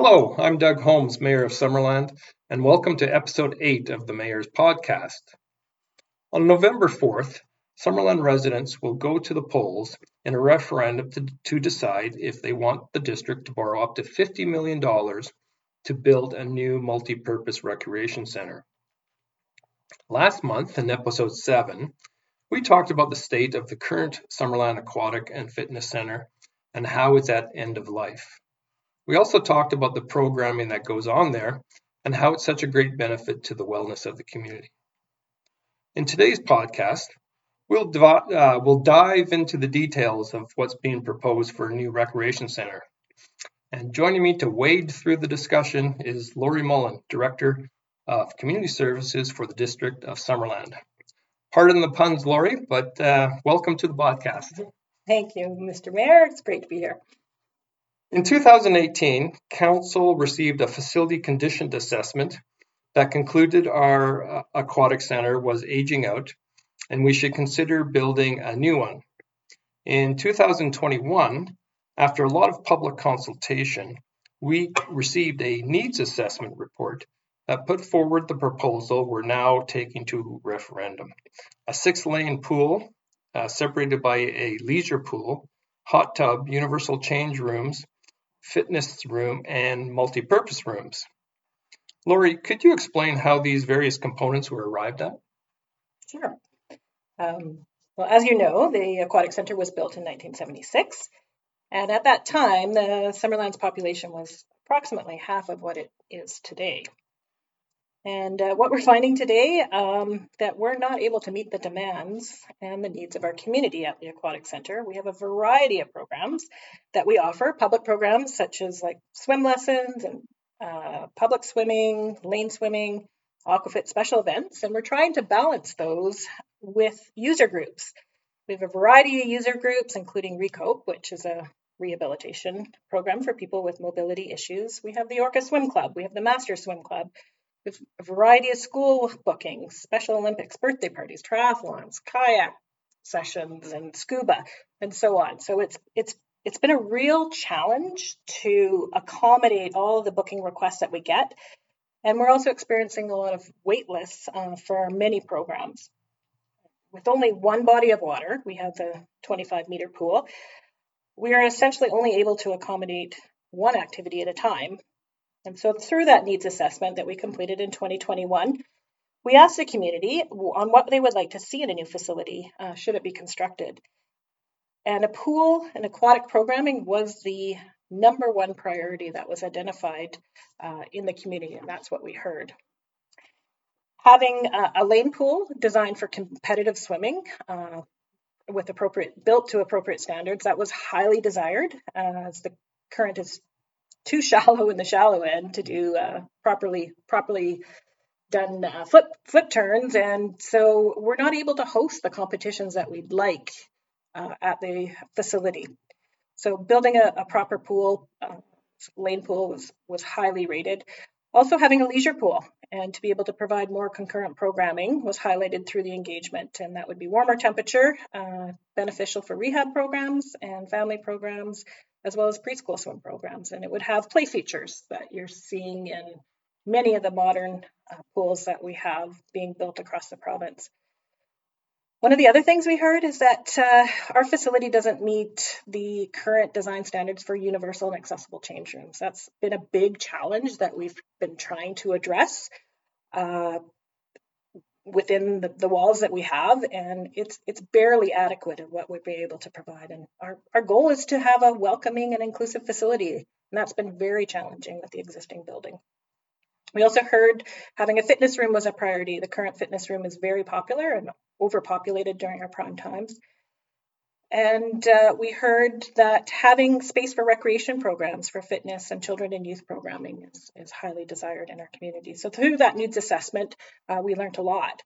Hello, I'm Doug Holmes, Mayor of Summerland, and welcome to episode 8 of the Mayor's Podcast. On November 4th, Summerland residents will go to the polls in a referendum to, to decide if they want the district to borrow up to $50 million to build a new multi purpose recreation center. Last month, in episode 7, we talked about the state of the current Summerland Aquatic and Fitness Center and how it's at end of life. We also talked about the programming that goes on there and how it's such a great benefit to the wellness of the community. In today's podcast, we'll, uh, we'll dive into the details of what's being proposed for a new recreation center. And joining me to wade through the discussion is Lori Mullin, Director of Community Services for the District of Summerland. Pardon the puns, Lori, but uh, welcome to the podcast. Thank you, Mr. Mayor. It's great to be here. In 2018, Council received a facility conditioned assessment that concluded our uh, aquatic center was aging out and we should consider building a new one. In 2021, after a lot of public consultation, we received a needs assessment report that put forward the proposal we're now taking to referendum. A six lane pool uh, separated by a leisure pool, hot tub, universal change rooms, fitness room, and multi-purpose rooms. Lori, could you explain how these various components were arrived at? Sure. Um, well, as you know, the Aquatic Center was built in 1976, and at that time, the Summerland's population was approximately half of what it is today. And uh, what we're finding today, um, that we're not able to meet the demands and the needs of our community at the Aquatic Center. We have a variety of programs that we offer, public programs such as like swim lessons and uh, public swimming, lane swimming, aquafit special events, and we're trying to balance those with user groups. We have a variety of user groups, including Recope, which is a rehabilitation program for people with mobility issues. We have the Orca Swim Club, we have the Master Swim Club, with a variety of school bookings, Special Olympics, birthday parties, triathlons, kayak sessions, and scuba, and so on. So it's it's it's been a real challenge to accommodate all the booking requests that we get. And we're also experiencing a lot of wait lists uh, for our many programs. With only one body of water, we have the 25 meter pool, we are essentially only able to accommodate one activity at a time and so through that needs assessment that we completed in 2021, we asked the community on what they would like to see in a new facility, uh, should it be constructed. And a pool and aquatic programming was the number one priority that was identified uh, in the community, and that's what we heard. Having a, a lane pool designed for competitive swimming uh, with appropriate built to appropriate standards that was highly desired uh, as the current is too shallow in the shallow end to do uh, properly properly done uh, flip flip turns, and so we're not able to host the competitions that we'd like uh, at the facility. So building a, a proper pool, uh, lane pool was was highly rated. Also having a leisure pool and to be able to provide more concurrent programming was highlighted through the engagement, and that would be warmer temperature, uh, beneficial for rehab programs and family programs, as well as preschool swim programs. And it would have play features that you're seeing in many of the modern uh, pools that we have being built across the province. One of the other things we heard is that uh, our facility doesn't meet the current design standards for universal and accessible change rooms. That's been a big challenge that we've been trying to address. Uh, within the, the, walls that we have and it's it's barely adequate of what we'd be able to provide. And our, our goal is to have a welcoming and inclusive facility and that's been very challenging with the existing building. We also heard having a fitness room was a priority. The current fitness room is very popular and overpopulated during our prime times and uh, we heard that having space for recreation programs for fitness and children and youth programming is, is highly desired in our community. So, through that needs assessment, uh, we learned a lot.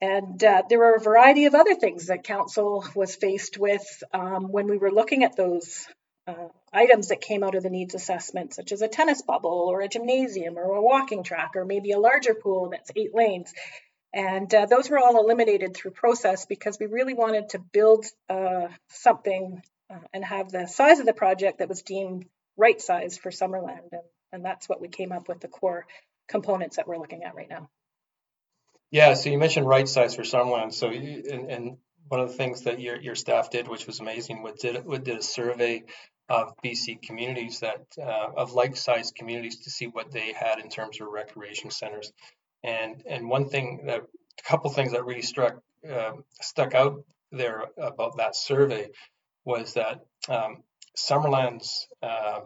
And uh, there were a variety of other things that Council was faced with um, when we were looking at those uh, items that came out of the needs assessment, such as a tennis bubble or a gymnasium or a walking track or maybe a larger pool that's eight lanes. And uh, those were all eliminated through process because we really wanted to build uh, something uh, and have the size of the project that was deemed right size for Summerland. And and that's what we came up with the core components that we're looking at right now. Yeah, so you mentioned right size for Summerland. So, you, and, and, one of the things that your, your staff did, which was amazing, was did, did a survey of BC communities that uh, of like-sized communities to see what they had in terms of recreation centers. And and one thing that a couple things that really struck uh, stuck out there about that survey was that um, Summerland's uh,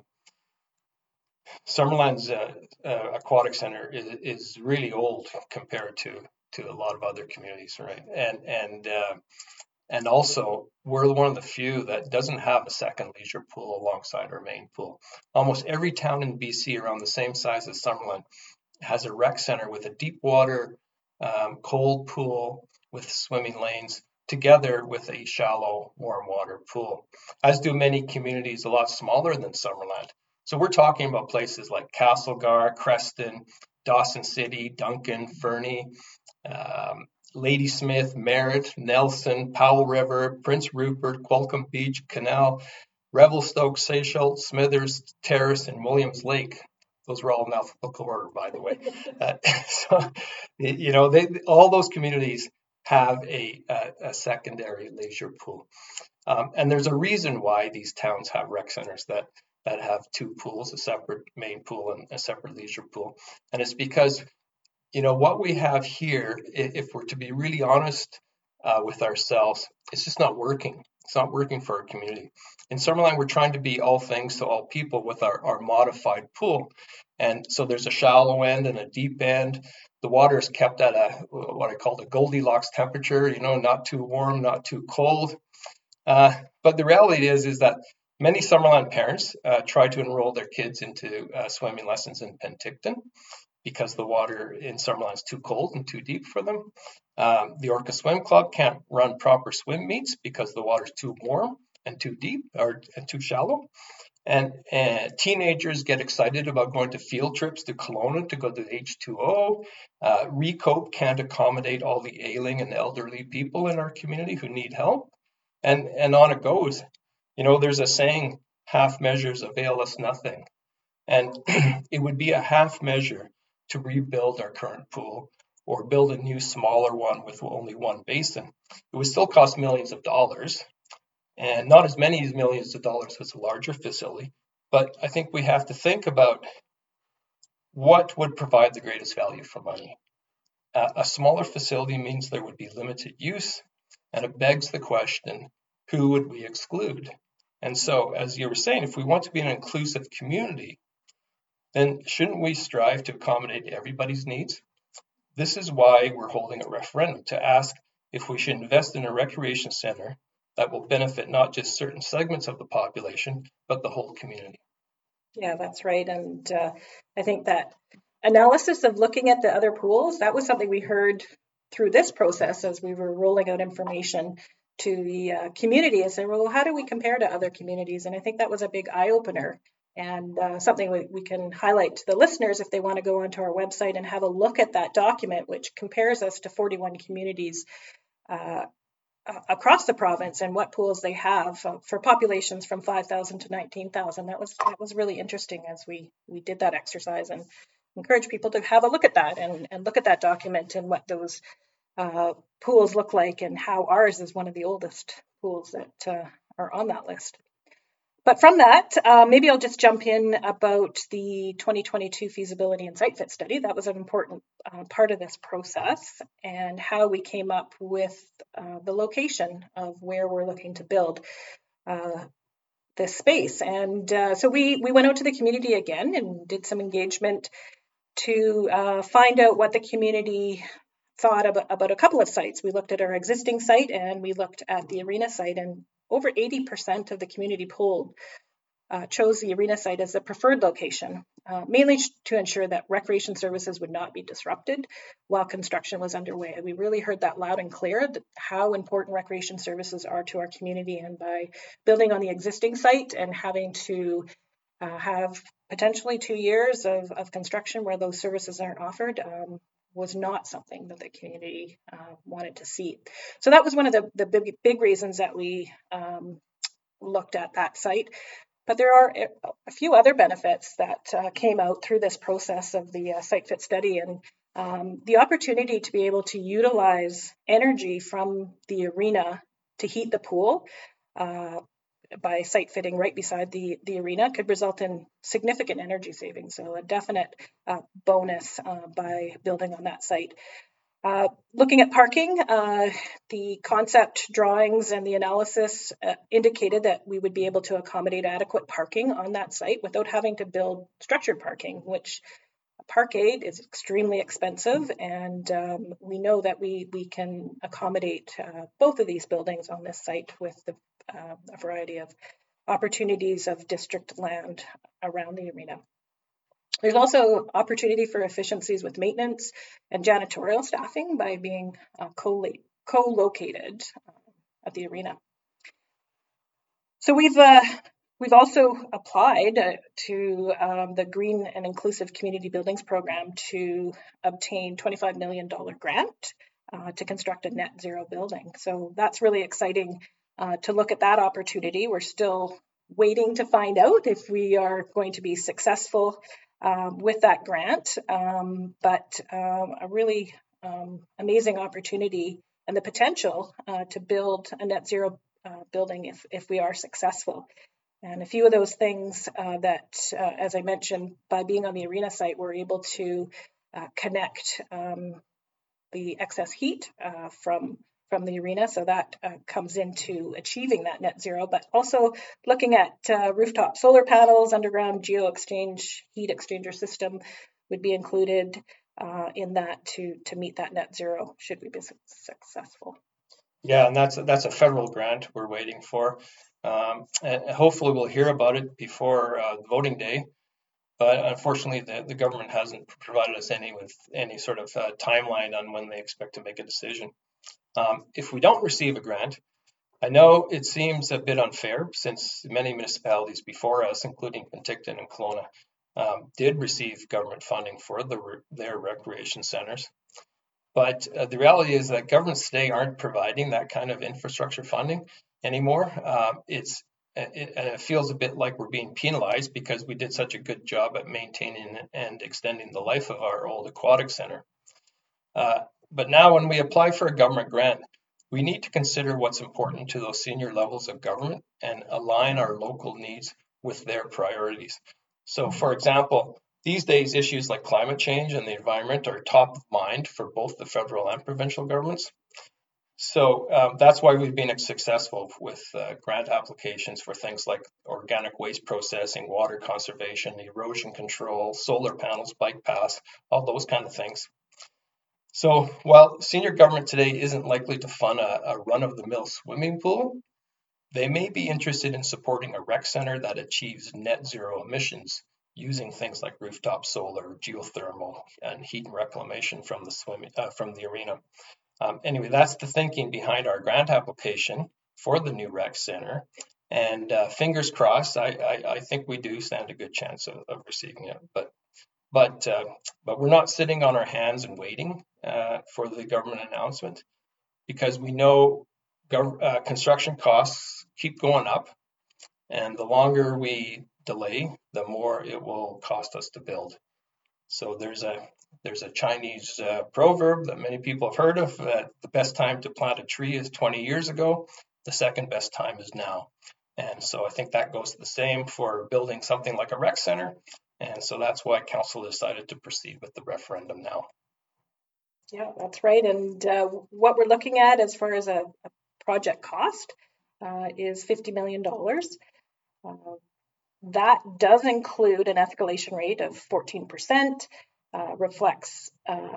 Summerland's uh, aquatic center is, is really old compared to to a lot of other communities, right? And and uh, and also we're one of the few that doesn't have a second leisure pool alongside our main pool. Almost every town in BC around the same size as Summerland has a rec center with a deep water, um, cold pool with swimming lanes together with a shallow warm water pool, as do many communities a lot smaller than Summerland. So we're talking about places like Castlegar, Creston, Dawson City, Duncan, Fernie, um, Ladysmith, Merritt, Nelson, Powell River, Prince Rupert, Qualicum Beach, Quesnel, Revelstoke, Sechelt, Smithers, Terrace, and Williams Lake. Those were all in alphabetical order, by the way. uh, so, you know, they, all those communities have a, a, a secondary leisure pool. Um, and there's a reason why these towns have rec centers that that have two pools, a separate main pool and a separate leisure pool. And it's because, you know, what we have here, if we're to be really honest uh, with ourselves, it's just not working. It's not working for our community. In Summerland, we're trying to be all things to all people with our, our modified pool. And so there's a shallow end and a deep end the water is kept at a what I call the Goldilocks temperature, you know, not too warm, not too cold. Uh, but the reality is, is that many Summerland parents uh, try to enroll their kids into uh, swimming lessons in Penticton because the water in Summerland is too cold and too deep for them. Um, the Orca Swim Club can't run proper swim meets because the water is too warm and too deep or too shallow. And, and, teenagers get excited about going to field trips to Kelowna to go to H2O. Uh, Recope can't accommodate all the ailing and elderly people in our community who need help. And, and on it goes. You know, there's a saying, half measures avail us nothing. And it would be a half measure to rebuild our current pool or build a new smaller one with only one basin. It would still cost millions of dollars and not as many as millions of dollars as a larger facility. But I think we have to think about what would provide the greatest value for money. Uh, a smaller facility means there would be limited use, and it begs the question who would we exclude? And so, as you were saying, if we want to be an inclusive community, then shouldn't we strive to accommodate everybody's needs? This is why we're holding a referendum to ask if we should invest in a recreation center that will benefit not just certain segments of the population, but the whole community. Yeah, that's right. And uh, I think that analysis of looking at the other pools, that was something we heard through this process as we were rolling out information to the uh, community and saying, well, how do we compare to other communities? And I think that was a big eye opener and uh, something we, we, can highlight to the listeners if they want to go onto our website and have a look at that document, which compares us to 41 communities uh, across the province and what pools they have uh, for populations from 5,000 to 19,000. That was that was really interesting as we we did that exercise and encourage people to have a look at that and, and look at that document and what those uh, pools look like and how ours is one of the oldest pools that uh, are on that list. But from that, uh, maybe I'll just jump in about the 2022 feasibility and site fit study. That was an important uh, part of this process and how we came up with uh, the location of where we're looking to build uh, this space. And uh, so we, we went out to the community again and did some engagement to uh, find out what the community thought about, about a couple of sites. We looked at our existing site and we looked at the arena site, and over 80% of the community polled uh, chose the arena site as the preferred location, uh, mainly to ensure that recreation services would not be disrupted while construction was underway. We really heard that loud and clear how important recreation services are to our community, and by building on the existing site and having to uh, have potentially two years of, of construction where those services aren't offered, um, was not something that the community uh, wanted to see. So that was one of the, the big, big reasons that we um, looked at that site. but there are a few other benefits that uh, came out through this process of the uh, site fit study and um, the opportunity to be able to utilize energy from the arena to heat the pool uh, by site fitting right beside the, the arena could result in significant energy savings. So, a definite uh, bonus uh, by building on that site. Uh, looking at parking, uh, the concept drawings and the analysis uh, indicated that we would be able to accommodate adequate parking on that site without having to build structured parking, which parkade is extremely expensive, and um, we know that we, we can accommodate uh, both of these buildings on this site with the, uh, a variety of opportunities of district land around the arena. There's also opportunity for efficiencies with maintenance and janitorial staffing by being uh, co-located uh, at the arena. So we've uh, we've also applied uh, to um, the Green and Inclusive Community Buildings Program to obtain $25 million grant uh, to construct a net zero building. So that's really exciting uh, to look at that opportunity. We're still waiting to find out if we are going to be successful um, with that grant, um, but um, a really um, amazing opportunity and the potential uh, to build a net zero uh, building if, if we are successful. And a few of those things uh, that, uh, as I mentioned, by being on the arena site, we're able to uh, connect um, the excess heat uh, from from the arena. So that uh, comes into achieving that net zero, but also looking at uh, rooftop solar panels, underground geo exchange heat exchanger system would be included uh, in that to to meet that net zero should we be successful. Yeah, and that's that's a federal grant we're waiting for, um, and hopefully we'll hear about it before uh, voting day. But unfortunately, the, the government hasn't provided us any with any sort of uh, timeline on when they expect to make a decision. Um, if we don't receive a grant, I know it seems a bit unfair since many municipalities before us, including Penticton and Kelowna, um, did receive government funding for the, their recreation centers. But uh, the reality is that governments today aren't providing that kind of infrastructure funding anymore. Uh, it's it, and it feels a bit like we're being penalized because we did such a good job at maintaining and extending the life of our old aquatic center. Uh, but now, when we apply for a government grant, we need to consider what's important to those senior levels of government and align our local needs with their priorities. So, for example, these days, issues like climate change and the environment are top of mind for both the federal and provincial governments. So um, that's why we've been successful with uh, grant applications for things like organic waste processing, water conservation, erosion control, solar panels, bike paths, all those kind of things. So while senior government today isn't likely to fund a, a run of the mill swimming pool, they may be interested in supporting a rec center that achieves net zero emissions using things like rooftop solar, geothermal, and heat and reclamation from the uh, from the arena. Um, anyway, that's the thinking behind our grant application for the new rec center. And uh, fingers crossed, I, I, I, think we do stand a good chance of, of receiving it. But but uh, but we're not sitting on our hands and waiting uh, for the government announcement because we know gov- uh, construction costs keep going up, and the longer we delay, the more it will cost us to build. So there's a there's a Chinese uh, proverb that many people have heard of that the best time to plant a tree is 20 years ago. The second best time is now. And so I think that goes the same for building something like a rec center. And so that's why council decided to proceed with the referendum now. Yeah, that's right. And uh, what we're looking at as far as a, a project cost uh, is $50 million. Uh, that does include an escalation rate of 14%, uh, reflects uh,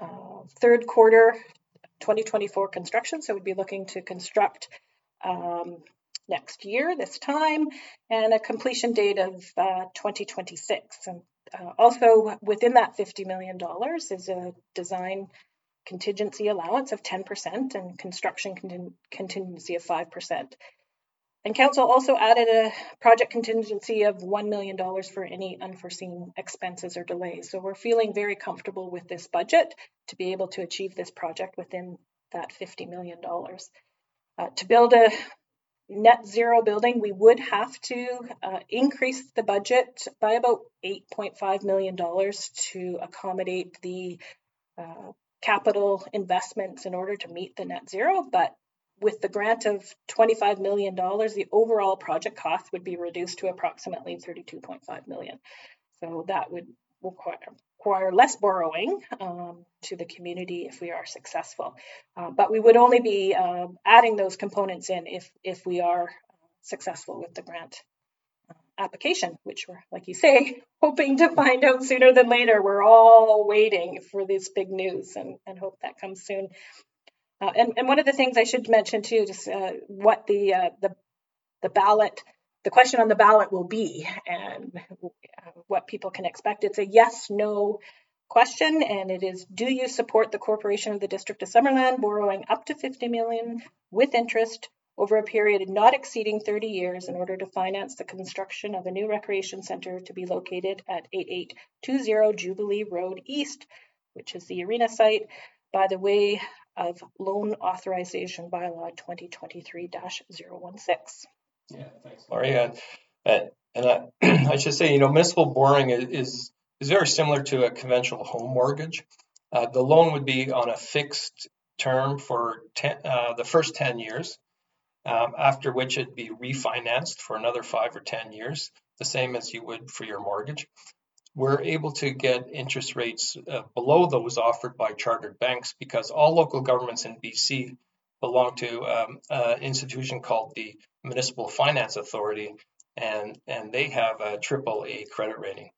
uh, third quarter 2024 construction. So we'd be looking to construct um, next year, this time, and a completion date of uh, 2026. And uh, also within that $50 million is a design contingency allowance of 10% and construction contingency of 5%. And Council also added a project contingency of $1 million for any unforeseen expenses or delays. So we're feeling very comfortable with this budget to be able to achieve this project within that $50 million. Uh, to build a net zero building, we would have to uh, increase the budget by about $8.5 million to accommodate the uh, capital investments in order to meet the net zero. But with the grant of $25 million, the overall project cost would be reduced to approximately 32.5 million. So that would require, require less borrowing um, to the community if we are successful. Uh, but we would only be uh, adding those components in if, if we are successful with the grant uh, application, which we're, like you say, hoping to find out sooner than later. We're all waiting for this big news and, and hope that comes soon. Uh, and, and one of the things I should mention too, just uh, what the, uh, the the ballot, the question on the ballot will be, and what people can expect. It's a yes/no question, and it is: Do you support the corporation of the District of Summerland borrowing up to 50 million with interest over a period not exceeding 30 years in order to finance the construction of a new recreation center to be located at 8820 Jubilee Road East, which is the arena site, by the way of Loan Authorization Bylaw 2023-016. Yeah, thanks, Lori. Uh, and I, I, should say, you know, municipal borrowing is, is very similar to a conventional home mortgage. Uh, the loan would be on a fixed term for ten, uh, the first 10 years, um, after which it'd be refinanced for another five or 10 years, the same as you would for your mortgage we're able to get interest rates uh, below those offered by chartered banks because all local governments in BC belong to um, an institution called the Municipal Finance Authority, and, and they have a triple A credit rating.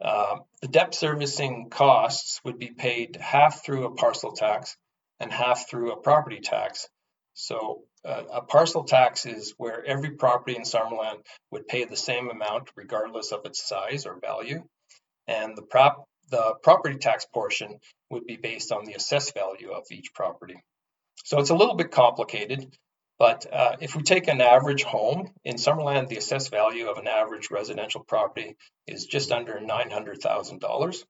Uh, the debt servicing costs would be paid half through a parcel tax and half through a property tax. So uh, a parcel tax is where every property in Summerland would pay the same amount regardless of its size or value. And the prop the property tax portion would be based on the assessed value of each property. So it's a little bit complicated, but uh, if we take an average home in Summerland, the assessed value of an average residential property is just under $900,000.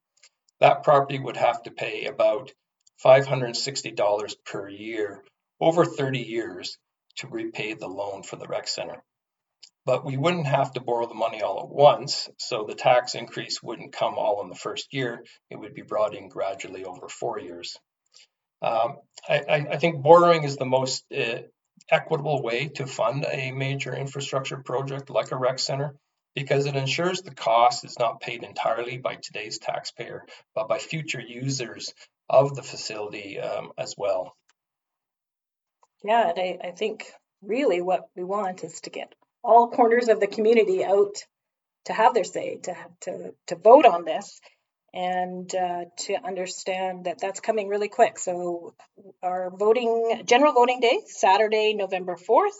That property would have to pay about $560 per year over 30 years to repay the loan for the rec center. But we wouldn't have to borrow the money all at once, so the tax increase wouldn't come all in the first year. It would be brought in gradually over four years. Um, I, I, think borrowing is the most uh, equitable way to fund a major infrastructure project like a rec center because it ensures the cost is not paid entirely by today's taxpayer, but by future users of the facility um, as well. Yeah, I, I think really what we want is to get all corners of the community out to have their say, to to to vote on this, and uh, to understand that that's coming really quick. So our voting general voting day Saturday, November fourth.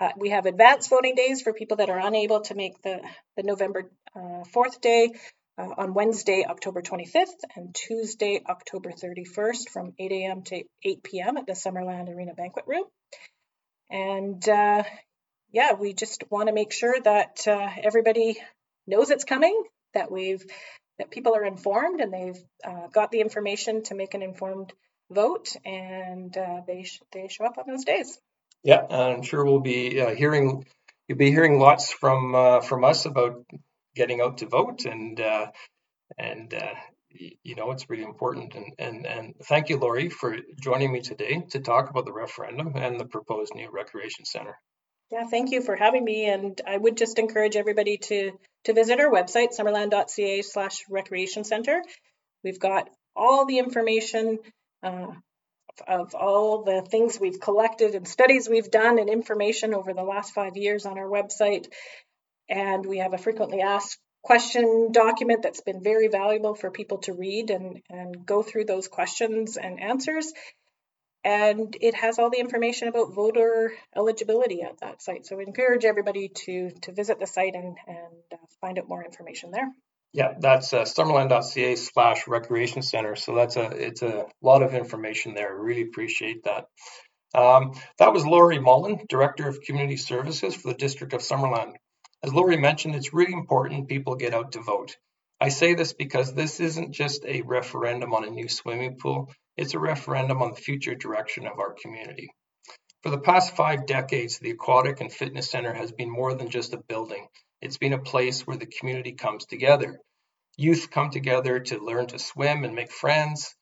Uh, we have advanced voting days for people that are unable to make the the November uh, fourth day. Uh, on Wednesday, October 25th, and Tuesday, October 31st, from 8 a.m. to 8 p.m. at the Summerland Arena Banquet Room. And uh, yeah, we just want to make sure that uh, everybody knows it's coming, that we've that people are informed and they've uh, got the information to make an informed vote, and uh, they sh- they show up on those days. Yeah, I'm sure we'll be uh, hearing you'll be hearing lots from uh, from us about getting out to vote and uh, and you know it's really important and and and thank you Lori for joining me today to talk about the referendum and the proposed new recreation center yeah, thank you for having me. And I would just encourage everybody to to visit our website, summerland.ca slash recreation center. We've got all the information uh, of all the things we've collected and studies we've done and information over the last five years on our website. And we have a frequently asked question document that's been very valuable for people to read and, and go through those questions and answers and it has all the information about voter eligibility at that site. So we encourage everybody to to visit the site and and uh, find out more information there. Yeah, that's uh, summerland.ca slash recreation center. So that's a it's a lot of information there. Really appreciate that. Um, that was Lori Mullin, Director of Community Services for the District of Summerland. As Lori mentioned, it's really important people get out to vote. I say this because this isn't just a referendum on a new swimming pool, it's a referendum on the future direction of our community. For the past five decades, the Aquatic and Fitness Center has been more than just a building. It's been a place where the community comes together. Youth come together to learn to swim and make friends.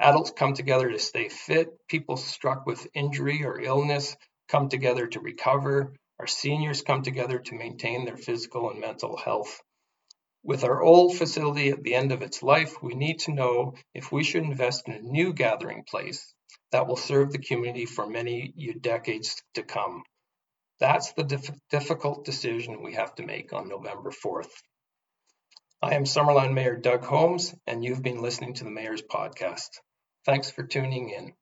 Adults come together to stay fit. People struck with injury or illness come together to recover. Our seniors come together to maintain their physical and mental health. With our old facility at the end of its life, we need to know if we should invest in a new gathering place that will serve the community for many decades to come. That's the dif- difficult decision we have to make on November 4th. I am Summerland Mayor Doug Holmes, and you've been listening to the Mayor's Podcast. Thanks for tuning in.